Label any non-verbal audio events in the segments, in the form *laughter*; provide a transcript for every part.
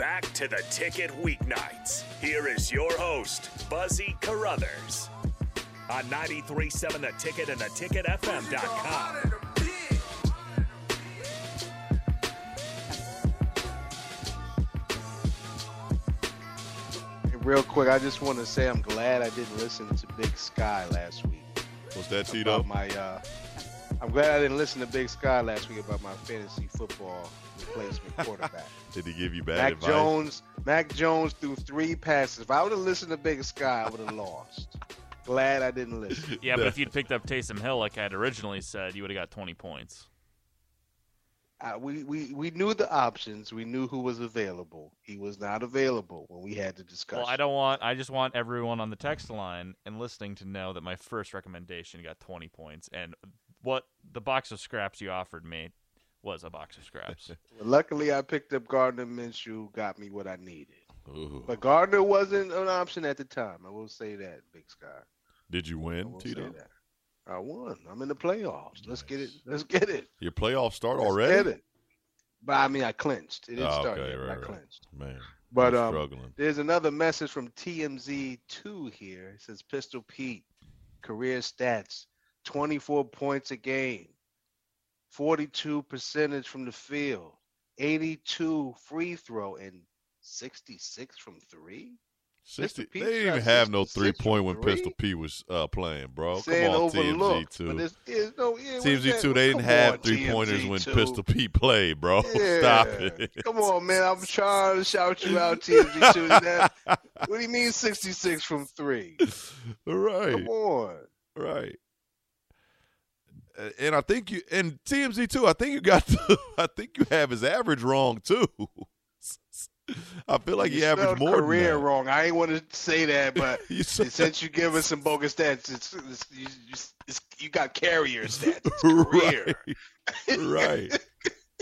back to the ticket weeknights. Here is your host, Buzzy Carruthers. On 93.7 The Ticket and theticketfm.com. Real quick, I just want to say I'm glad I didn't listen to Big Sky last week. Was that, Tito? About my, uh, I'm glad I didn't listen to Big Sky last week about my fantasy football replacement quarterback. *laughs* Did he give you bad Mac advice? Jones, Mac Jones threw three passes. If I would have listened to Big Sky, I would have lost. Glad I didn't listen. *laughs* Yeah, but if you'd picked up Taysom Hill like I had originally said, you would have got 20 points. Uh, we, we we knew the options. We knew who was available. He was not available when we had the discussion. Well, I don't want. I just want everyone on the text line and listening to know that my first recommendation got 20 points, and what the box of scraps you offered me was a box of scraps. *laughs* Well, luckily, I picked up Gardner Minshew. Got me what I needed. Ooh. But Gardner wasn't an option at the time. I will say that, Big Sky. Did you I win, will say Tito? that. I won. I'm in the playoffs. Let's get it. Let's get it. Your playoffs start Let's already? get it. But I mean, I clinched. It didn't Oh, start okay, yet. right, I right. clinched. Man, But you're um, struggling. there's another message from TMZ2 here. It says Pistol Pete, career stats 24 points a game, 42 percentage from the field, 82 free throw, and 66 from three. 60, Pete they didn't even have no 66 three point when three. Pistol Pete was uh, playing, bro. Come Saying on, overlooked, TMZ2. there's, there's no yeah, TMZ2, they didn't Come have on, three pointers when Pistol Pete played, bro. *laughs* Yeah. Stop it. Come on, man. I'm *laughs* trying to shout you out, TMZ2. That- what do you mean 66 from three? *laughs* right, Come on. right. And I think you and TMZ too. I think you got. *laughs* The, I think you have his average wrong too. *laughs* I feel like you he averaged more career than that. wrong. I ain't want to say that, *laughs* but You said- since you give us some bogus stats, it's, it's, you, it's, you got carrier stats. It's career. right.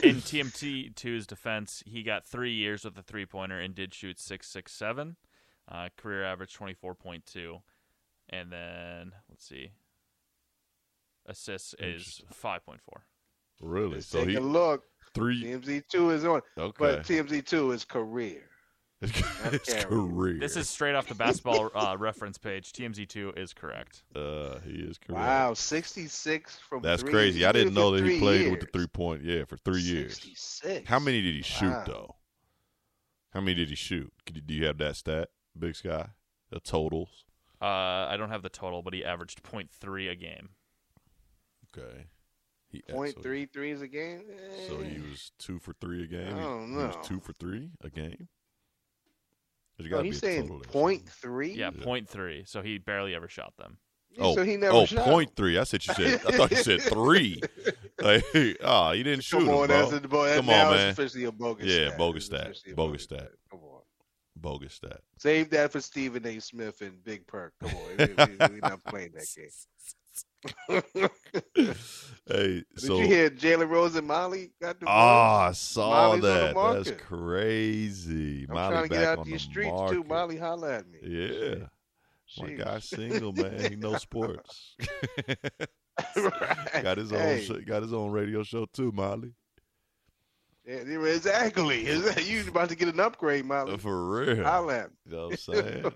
In TMZ2's defense, he got three years with a three pointer and did shoot 667. Uh, career average 24.2. And then, let's see. Assists is 5.4. Really? Let's So take he a look. three. TMZ2 is on, Okay. but TMZ2 is career. *laughs* His carry. career. This is straight off the basketball uh, *laughs* reference page. TMZ2 is correct. Uh, he is correct. Wow, 66 from That's three. crazy. I did it didn't know that he three played with the three point. Yeah, for three years. 66. How many did he shoot Wow. though? How many did he shoot? Do you have that stat, Big Sky? The totals. Uh, I don't have the total, but he averaged 0.3 a game. Okay. He Point so- three threes a game? So Eh. he was two for three a game. I don't He was know. two for three a game. There's No, he's saying total there point somewhere. three. Yeah, Yeah. 0.3. So he barely ever shot them. Oh, so he never oh, shot. point three. I said you said. I thought you said *laughs* three. Like, *laughs* oh, you didn't shoot Come him, bro. that's a, bo- Come now on, man. officially a bogus Yeah, stat. bogus stat. officially a Bogus stat. Come on. Bogus stat. Save that for Stephen A. Smith and Big Perk. Come on. we, we, we not playing that game. *laughs* *laughs* Hey, Did you hear Jalen Rose and Molly got divorced? Ah, I saw Molly's that. That's crazy. I'm Molly trying to back get out these the streets market. too. Molly, holla at me. Yeah. My Sheesh. guy's single, man. He knows *laughs* sports. *laughs* Right. got his own Hey, sh- got his own radio show too, Molly. yeah, exactly. You about to get an upgrade, Molly? For real. Holla at me. You know what I'm saying?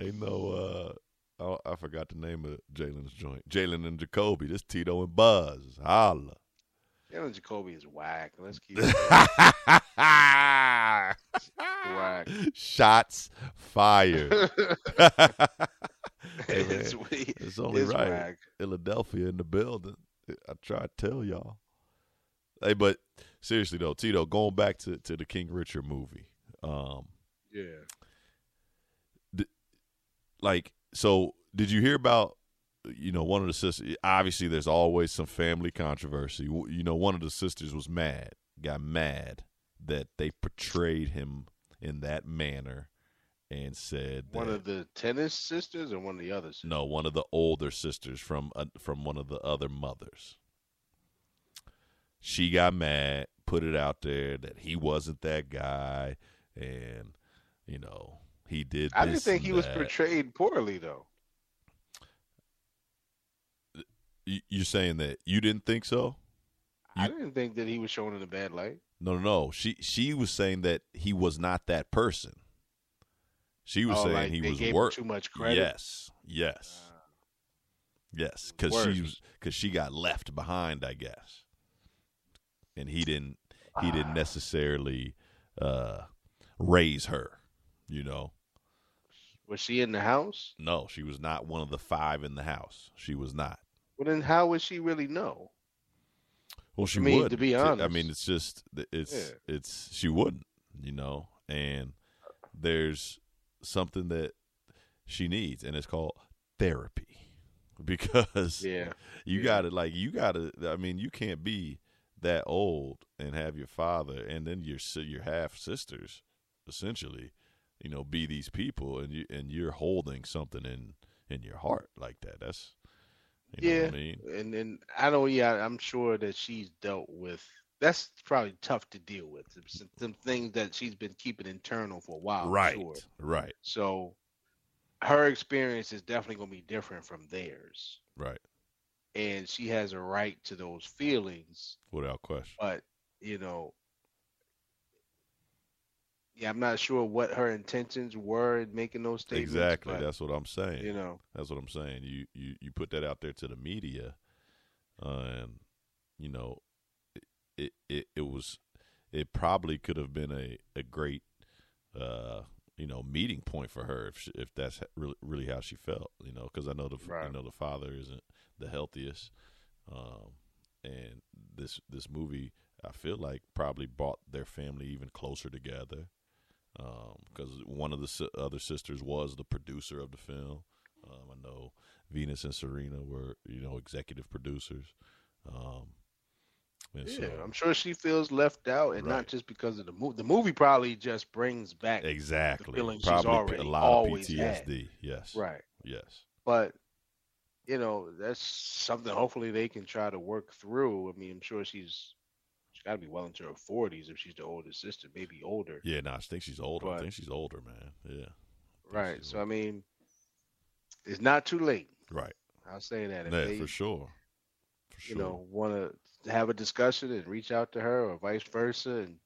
Ain't no uh oh, I forgot the name of Jalen's joint. Jalen and Jacoby. This Tito and Buzz. Holla. Jalen Jacoby is whack. Let's keep it *laughs* whack. Shots fired. *laughs* Hey, it's, it's only it's right. whack. Philadelphia in the building. I try to tell y'all. Hey, but seriously though, Tito, going back to, to the King Richard movie, um, Yeah. like, so did you hear about? You know, one of the sisters. Obviously, there's always some family controversy. You know, one of the sisters was mad, got mad that they portrayed him in that manner, and said One that- of the tennis sisters or one of the other sisters? No, one of the older sisters from uh, from one of the other mothers. She got mad, put it out there that he wasn't that guy, and you know he did. I didn't think he was portrayed poorly though. You- You're saying that you didn't think so? I didn't think that he was shown in a bad light. No, no, no. She she was saying that he was not that person. She was Oh, saying like he was work. too much credit? Yes, yes, yes. Because she was because she got left behind, I guess, and he didn't he Ah. didn't necessarily uh, raise her. You know, Was she in the house? no, she was not one of the five in the house. She was not. Well, then how would she really know? Well, she I mean, would. to be honest, I mean, it's just it's Yeah. it's she wouldn't, you know. And there's something that she needs, and it's called therapy, *laughs* because Yeah. you yeah. got to like you got to. I mean, you can't be that old and have your father and then your your half sisters, essentially, you know, be these people, and you and you're holding something in in your heart like that. That's you know yeah. what I mean. And then I don't. Yeah, I'm sure that she's dealt with. That's probably tough to deal with. Some, some things that she's been keeping internal for a while. Right, Sure. right, So her experience is definitely going to be different from theirs, right, and she has a right to those feelings. without question. But you know, yeah, I'm not sure what her intentions were in making those statements. Exactly. but, That's what I'm saying. you know. That's what I'm saying. You you you put that out there to the media, uh, and you know, it, it it was it probably could have been a a great uh you know meeting point for her if she, if that's really really how she felt. You know, because I know the Right. you know the father isn't the healthiest, um, and this this movie I feel like probably brought their family even closer together because one of the si- other sisters was the producer of the film. Um, I know Venus and Serena were, you know, executive producers. Um, Yeah, so, I'm sure she feels left out, and Right. not just because of the movie. The movie probably just brings back exactly, feeling she's probably already a lot always of had. PTSD. Yes, right. Yes, But you know, that's something. Hopefully, they can try to work through. I mean, I'm sure she's she's got to be well into her 40s if she's the older sister, maybe older. yeah. No, I think she's older. I think she's older, man. Yeah, right. So I mean, it's not too late. right. I'll say that. If Yeah, they, for sure. For sure. you know, want to have a discussion and reach out to her, or vice versa, and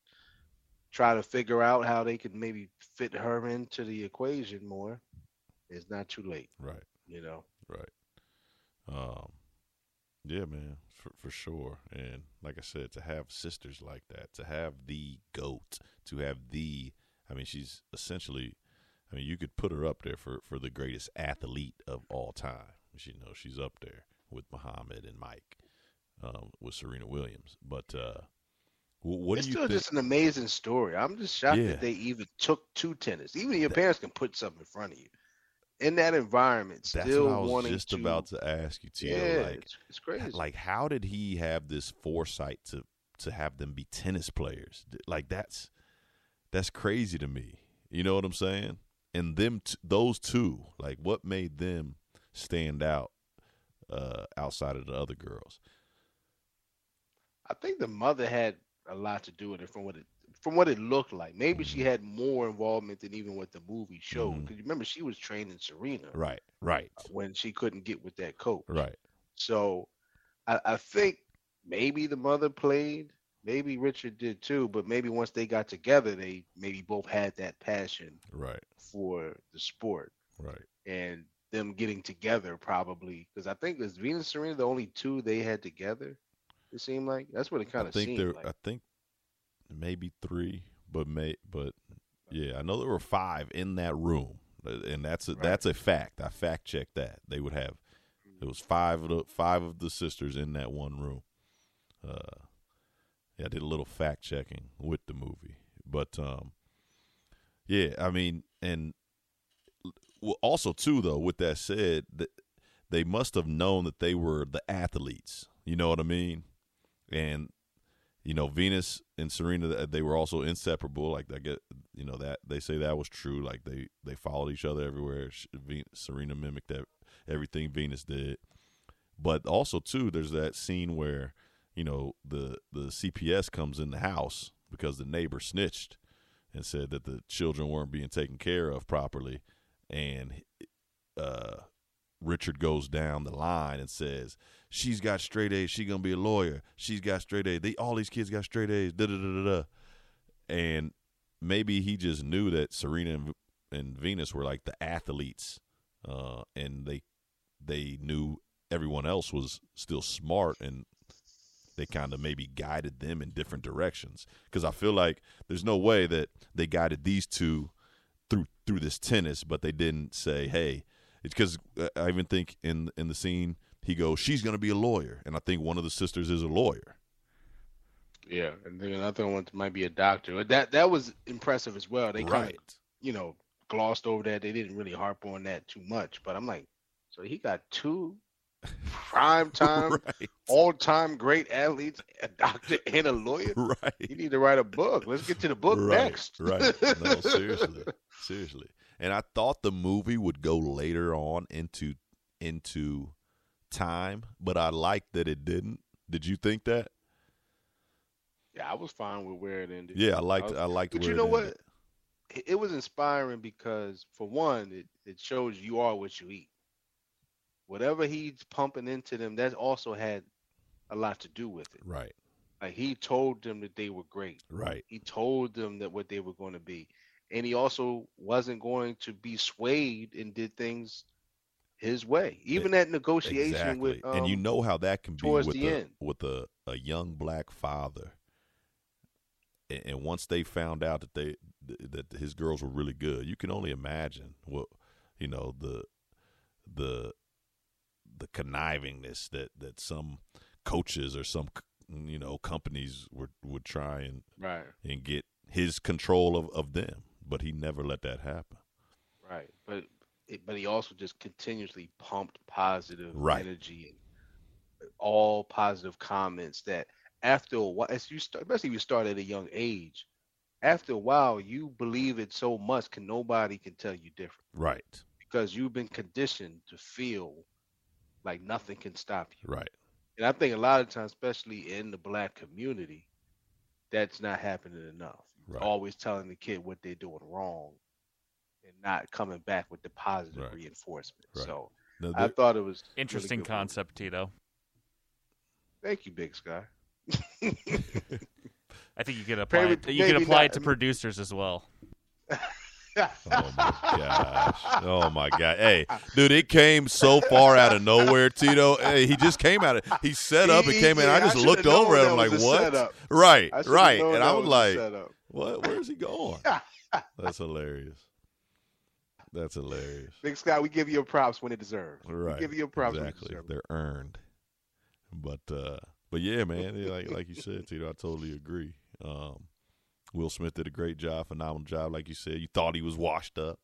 try to figure out how they can maybe fit her into the equation more, it's not too late. right. You know. Right. Um, yeah, man, for for sure. And like I said, to have sisters like that, to have the goat, to have the, I mean, she's essentially, I mean, you could put her up there for for the greatest athlete of all time. She you know she's up there with Muhammad and Mike, um, with Serena Williams. But uh, what it's do you still think? just an amazing story. I'm just shocked Yeah. that they even took two tennis. Even your That- parents can put something in front of you. In that environment, That's still what I was wanting just to, about to ask you, Tio. Yeah, like, it's, it's crazy. like how did he have this foresight to to have them be tennis players like that's that's crazy to me you know what i'm saying and them t- those two like what made them stand out uh outside of the other girls I think the mother had a lot to do with it from what it from what it looked like. Maybe she had more involvement than even what the movie showed. Mm-hmm. Because remember, she was training Serena right uh, right when she couldn't get with that coach. right So I, I think maybe the mother played, maybe Richard did too, but maybe once they got together, they maybe both had that passion right for the sport right and them getting together probably because I think was Venus and Serena the only two they had together. It seemed like that's what it kind of seemed like. i think maybe three but may but yeah i know there were five in that room uh, and that's a, Right. that's a fact i fact checked that they would have It was five of the five of the sisters in that one room. Uh, yeah, I did a little fact checking with the movie, but um, yeah, I mean, and well, also too though. With that said, they must have known that they were the athletes. You know what I mean? And you know, Venus and Serena, they were also inseparable. Like I get, you know, that they say that was true. Like they they followed each other everywhere. Serena mimicked that everything Venus did. But also too, there's that scene where you know the the CPS comes in the house because the neighbor snitched and said that the children weren't being taken care of properly, and uh, Richard goes down the line and says she's got straight A's. She gonna be a lawyer. She's got straight A's. They all these kids got straight A's. Da da da da da. And maybe he just knew that Serena and, and Venus were like the athletes, uh, and they they knew everyone else was still smart and they kind of maybe guided them in different directions because I feel like there's no way that they guided these two through through this tennis, but they didn't say, "Hey," it's because I even think in in the scene he goes, "She's going to be a lawyer," and I think one of the sisters is a lawyer. Yeah, and then another one might be a doctor. That that was impressive as well. They kind of you know glossed over that. They didn't really harp on that too much. But I'm like, so he got two *laughs* prime time, right, all time great athletes, a doctor *laughs* and a lawyer. right. You need to write a book. Let's get to the book right, next. right. No, *laughs* seriously, seriously. And I thought the movie would go later on into into time, but I like that it didn't. Did you think that? Yeah, I was fine with where it ended. Yeah, I liked. was- I liked. But where you it know what? ended. It- It was inspiring because, for one, it, it shows you are what you eat. Whatever he's pumping into them, that also had a lot to do with it. Right, Like he told them that they were great. right, He told them that what they were going to be, and he also wasn't going to be swayed and did things his way. Even that negotiation exactly. with, um, and you know how that can be with the a end. with a, a young black father. And, and once they found out that they that his girls were really good, you can only imagine what you know the the the connivingness that that some coaches or some you know companies would would try and right, and get his control of, of them but he never let that happen right, but it, but he also just continuously pumped positive Right. energy and all positive comments that after a while, as you start, especially if you start at a young age, after a while you believe it so much, can nobody can tell you different. right because you've been conditioned to feel like nothing can stop you. right And I think a lot of times, especially in the black community, that's not happening enough. Right. Always telling the kid what they're doing wrong and not coming back with the positive Right. reinforcement. Right. So Now, I thought it was a really Interesting good movie. concept, Tito. Thank you, Big Sky. *laughs* I think you could apply Maybe- it, you could apply not- it to producers as well. Oh my gosh! Oh my god! Hey, dude, it came so far out of nowhere, Tito. Hey, he just came out of. He set up and came in. yeah, I I just should've looked over at him like, "What?" setup. Right, right. And I was a like, setup. "What? Where's he going?" *laughs* That's hilarious. That's hilarious. Big Sky, we give you props when it deserves. Right. We give you props exactly. when it. They're earned. But uh but yeah, man, like like you said, Tito, I totally agree. Um Will Smith did a great job, phenomenal job, like you said. You thought he was washed up,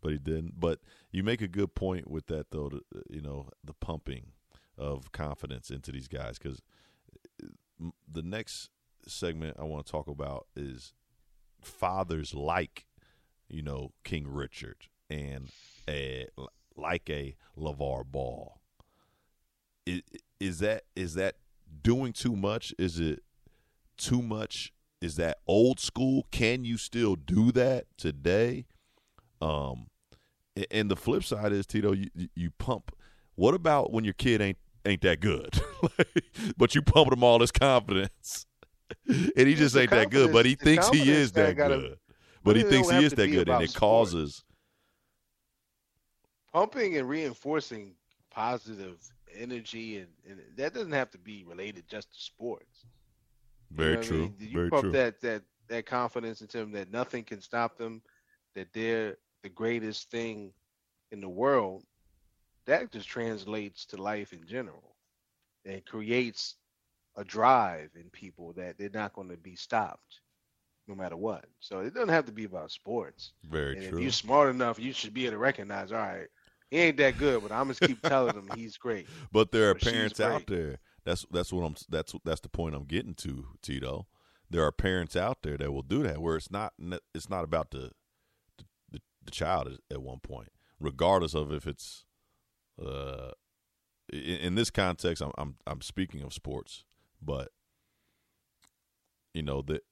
but he didn't. But you make a good point with that, though. To, you know, the pumping of confidence into these guys, because the next segment I want to talk about is fathers like, you know, King Richard and a like a LeVar Ball. Is, is that is that doing too much? Is it too much? Is that old school? Can you still do that today? Um, and the flip side is Tito, you you- pump. What about when your kid ain't ain't that good, *laughs* but you pump him all this confidence, *laughs* and he just ain't that good, but he thinks he is that gotta- good, but he thinks he is that good, and it sport. causes pumping and reinforcing positive energy and, and that doesn't have to be related just to sports. You very know what I true, mean? You very pump true. that that that confidence into them that nothing can stop them, that they're the greatest thing in the world. That just translates to life in general, and creates a drive in people that they're not going to be stopped, no matter what. So it doesn't have to be about sports. Very and true. if you're smart enough, you should be able to recognize, all right, he ain't that good, but I'm gonna keep telling him he's great. *laughs* But there are parents out there. That's that's what I'm. That's that's the point I'm getting to, Tito. There are parents out there that will do that, where it's not it's not about the the, the, child at- at one point, regardless of if it's uh in, in this context. I'm I'm I'm speaking of sports, but you know that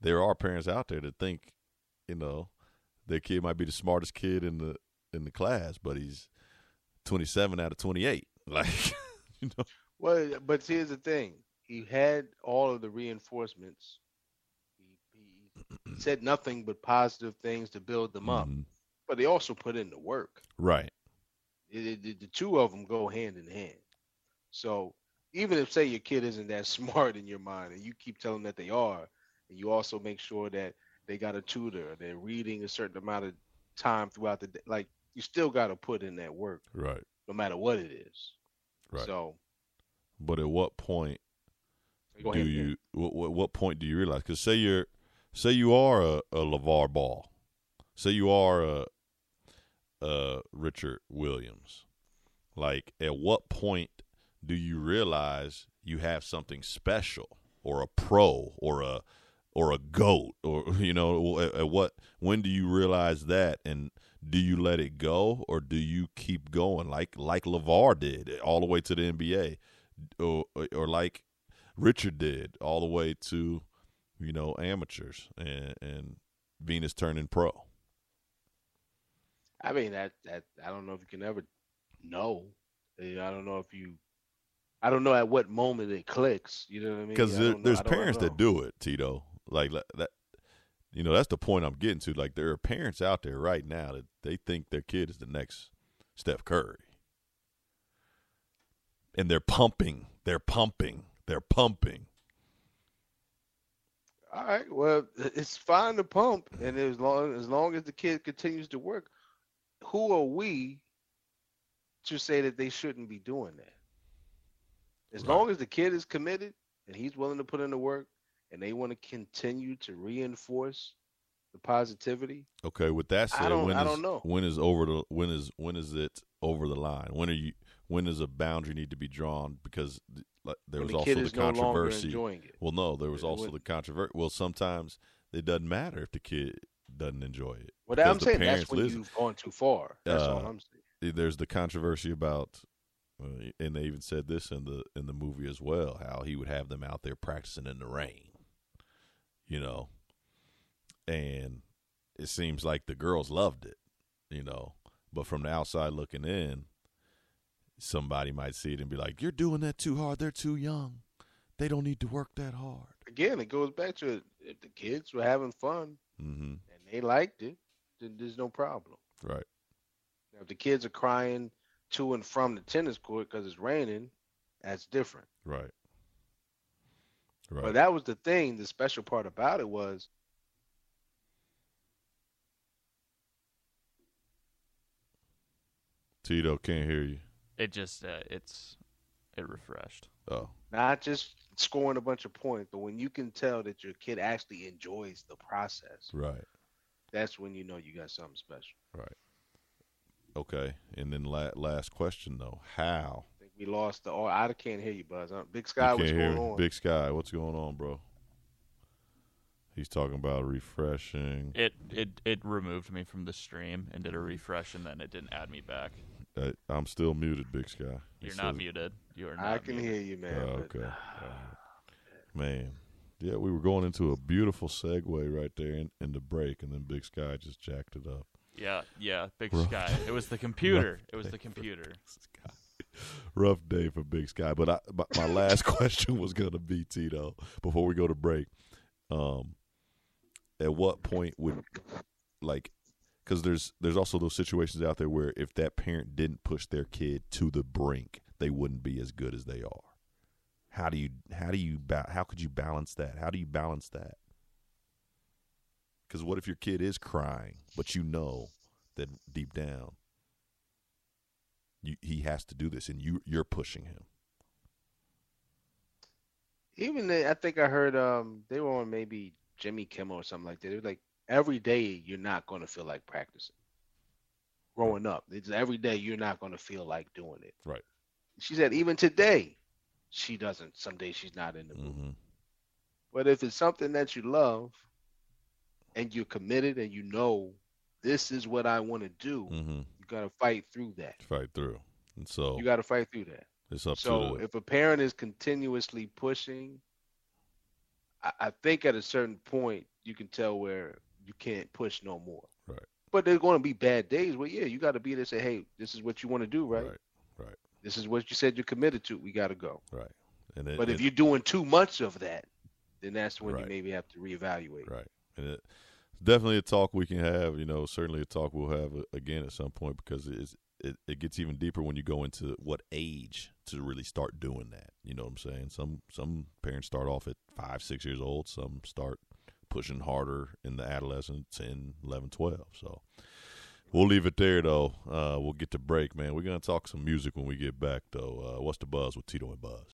there are parents out there that think, you know, their kid might be the smartest kid in the in the class, but he's 27 out of 28. *laughs* Like, you know. Well, but here's the thing: he had all of the reinforcements. He, he said nothing but positive things to build them up, Mhm. but they also put in the work. Right. It, it- the two of them go hand in hand. So even if say your kid isn't that *laughs* smart in your mind, and you keep telling them that they are, and you also make sure that they got a tutor, they're reading a certain amount of time throughout the day, like you still got to put in that work, Right. no matter what it is. Right. So But at what point do ahead. you what, what what point do you realize because say you're say you are a, a LeVar Ball, say you are a, a Richard Williams, like at what point do you realize you have something special or a pro or a or a goat or *laughs* you know at, at what when do you realize that and do you let it go or do you keep going like like LeVar did all the way to the NBA or or like Richard did all the way to, you know, amateurs and, and Venus turning pro. I mean that that I don't know if you can ever know. I don't know if you. I don't know at what moment it clicks. You know what I mean? Because know- there's parents that do it, Tito. Like that- you know, that's the point I'm getting to. Like there are parents out there right now that they think their kid is the next Steph Curry, and they're pumping, they're pumping, they're pumping. All right. Well, it's fine to pump, and as long as long as the kid continues to work, who are we to say that they shouldn't be doing that? As Right. long as the kid is committed and he's willing to put in the work, and they want to continue to reinforce the positivity, Okay, with that I said, don't- when I is- don't know. when is over the when is when is it over the line? When are you when does a boundary need to be drawn? Because like, there was the also the no controversy. Well, no, there was also the controversy. Well, sometimes it doesn't matter if the kid doesn't enjoy it. Well, that, I'm saying that's when listen. you've gone too far. That's all Uh, I'm saying. There's the controversy about, uh, and they even said this in the in the movie as well, how he would have them out there practicing in the rain, you know, and it seems like the girls loved it, you know, but from the outside looking in, somebody might see it and be like, "You're doing that too hard. They're too young. They don't need to work that hard." Again, it goes back to it. If the kids were having fun hmm and they liked it, then there's no problem. Right. Now, if the kids are crying to and from the tennis court because it's raining, that's different. Right. Right. But that was the thing. The special part about it was Tito can't hear you. It just uh, it's it refreshed. Oh, not just scoring a bunch of points, but when you can tell that your kid actually enjoys the process, right. that's when you know you got something special. Right? Okay. And then la- last question though, how? I we lost the. Oh, I can't hear you, Buzz. Uh, Big You Sky, can't what's hear going on? Big Sky, what's going on, bro? He's talking about refreshing. It it it removed me from the stream and did a refresh, and then it didn't add me back. Uh, I'm still muted, Big Sky. He You're not muted. You are not. I can muted. hear you, man. Oh, okay. All right. Man. Yeah, we were going into a beautiful segue right there in, in the break, and then Big Sky just jacked it up. Yeah, yeah. Big Rough- Sky. It was the *laughs* computer. It was the for computer. Rough day for Big Sky. But I, my, my last *laughs* question was going to be Tito before we go to break. Um, at what point would like because there's there's also those situations out there where if that parent didn't push their kid to the brink, they wouldn't be as good as they are. How do you how do you how could you balance that? How do you balance that? Because what if your kid is crying, but you know that deep down you, he has to do this, and you you're pushing him. Even I think I heard um they were on maybe Jimmy Kimmel or something like that. They were like every day you're not going to feel like practicing. Growing up, it's every day you're not going to feel like doing it. Right. She said even today, she doesn't. Some days she's not in the mood. hmm But if it's something that you love, and you're committed, and you know this is what I want to do, hmm you got to fight through that. Fight through, and so You got to fight through that. it's up So to if a parent is continuously pushing, I, I think at a certain point you can tell where you can't push no more. Right. But there's going to be bad days where yeah, you got to be there and say, hey, this is what you want to do, right? right, right. This is what you said you're committed to. We got to go. Right. And it, But if it- you're doing too much of that, then that's when Right. you maybe have to reevaluate. Right. And it, definitely a talk we can have, you know, certainly a talk we'll have uh, again at some point because it's, it, it gets even deeper when you go into what age to really start doing that. You know what I'm saying? Some some parents start off at five, six years old. Some start pushing harder in the adolescent, 10, 11, 12. So we'll leave it there, though. Uh, we'll get to break, man. We're going to talk some music when we get back, though. Uh, what's the buzz with Tito and Buzz?